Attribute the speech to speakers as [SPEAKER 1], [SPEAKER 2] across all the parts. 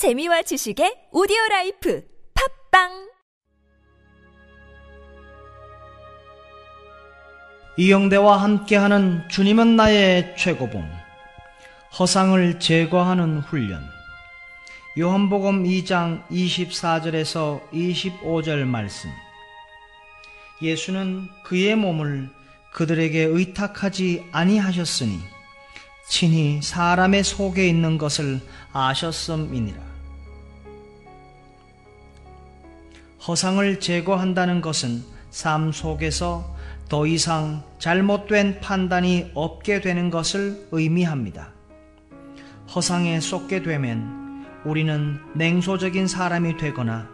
[SPEAKER 1] 재미와 지식의 오디오 life 팟빵!
[SPEAKER 2] 이영대와 함께하는 주님은 나의 최고봉 허상을 제거하는 훈련. 요한복음 2장 24절에서 25절 말씀. 예수는 그의 몸을 그들에게 의탁하지 아니하셨으니 친히 사람의 속에 있는 것을 아셨음이니라 허상을 제거한다는 것은 삶 속에서 더 이상 잘못된 판단이 없게 되는 것을 의미합니다. 허상에 쏟게 되면 우리는 냉소적인 사람이 되거나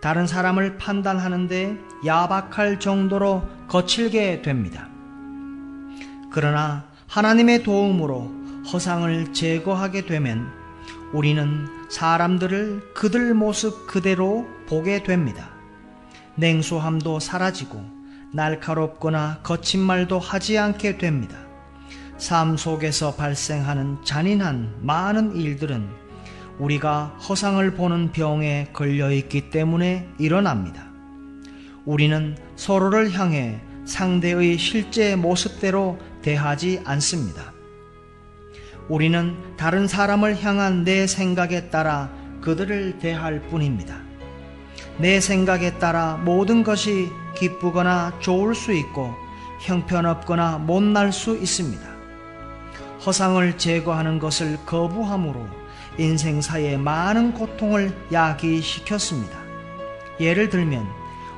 [SPEAKER 2] 다른 사람을 판단하는데 야박할 정도로 거칠게 됩니다. 그러나 하나님의 도움으로 허상을 제거하게 되면 우리는 사람들을 그들 모습 그대로 보게 됩니다. 냉소함도 사라지고 날카롭거나 거친 말도 하지 않게 됩니다. 삶 속에서 발생하는 잔인한 많은 일들은 우리가 허상을 보는 병에 걸려 있기 때문에 일어납니다. 우리는 서로를 향해 상대의 실제 모습대로 대하지 않습니다. 우리는 다른 사람을 향한 내 생각에 따라 그들을 대할 뿐입니다. 내 생각에 따라 모든 것이 기쁘거나 좋을 수 있고 형편없거나 못날 수 있습니다. 허상을 제거하는 것을 거부함으로 인생사에 많은 고통을 야기시켰습니다. 예를 들면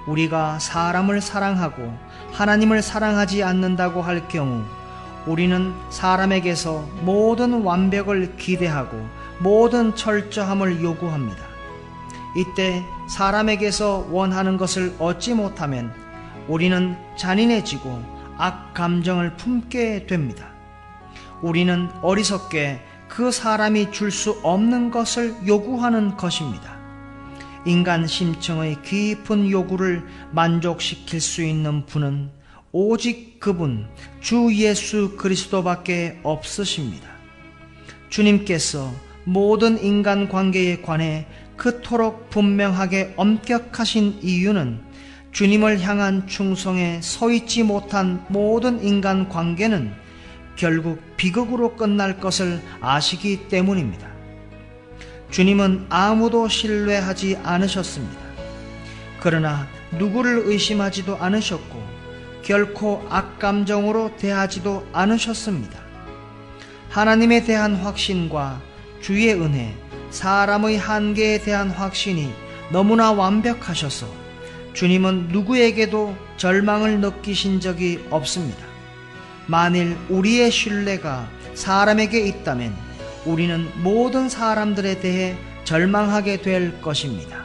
[SPEAKER 2] 우리가 사람을 사랑하고 하나님을 사랑하지 않는다고 할 경우 우리는 사람에게서 모든 완벽을 기대하고 모든 철저함을 요구합니다. 이때 사람에게서 원하는 것을 얻지 못하면 우리는 잔인해지고 악 감정을 품게 됩니다. 우리는 어리석게 그 사람이 줄 수 없는 것을 요구하는 것입니다. 인간 심청의 깊은 요구를 만족시킬 수 있는 분은 오직 그분 주 예수 그리스도밖에 없으십니다. 주님께서 모든 인간 관계에 관해 그토록 분명하게 엄격하신 이유는 주님을 향한 충성에 서 있지 못한 모든 인간 관계는 결국 비극으로 끝날 것을 아시기 때문입니다. 주님은 아무도 신뢰하지 않으셨습니다. 그러나 누구를 의심하지도 않으셨고 결코 악감정으로 대하지도 않으셨습니다. 하나님에 대한 확신과 주의 은혜, 사람의 한계에 대한 확신이 너무나 완벽하셔서 주님은 누구에게도 절망을 느끼신 적이 없습니다. 만일 우리의 신뢰가 사람에게 있다면 우리는 모든 사람들에 대해 절망하게 될 것입니다.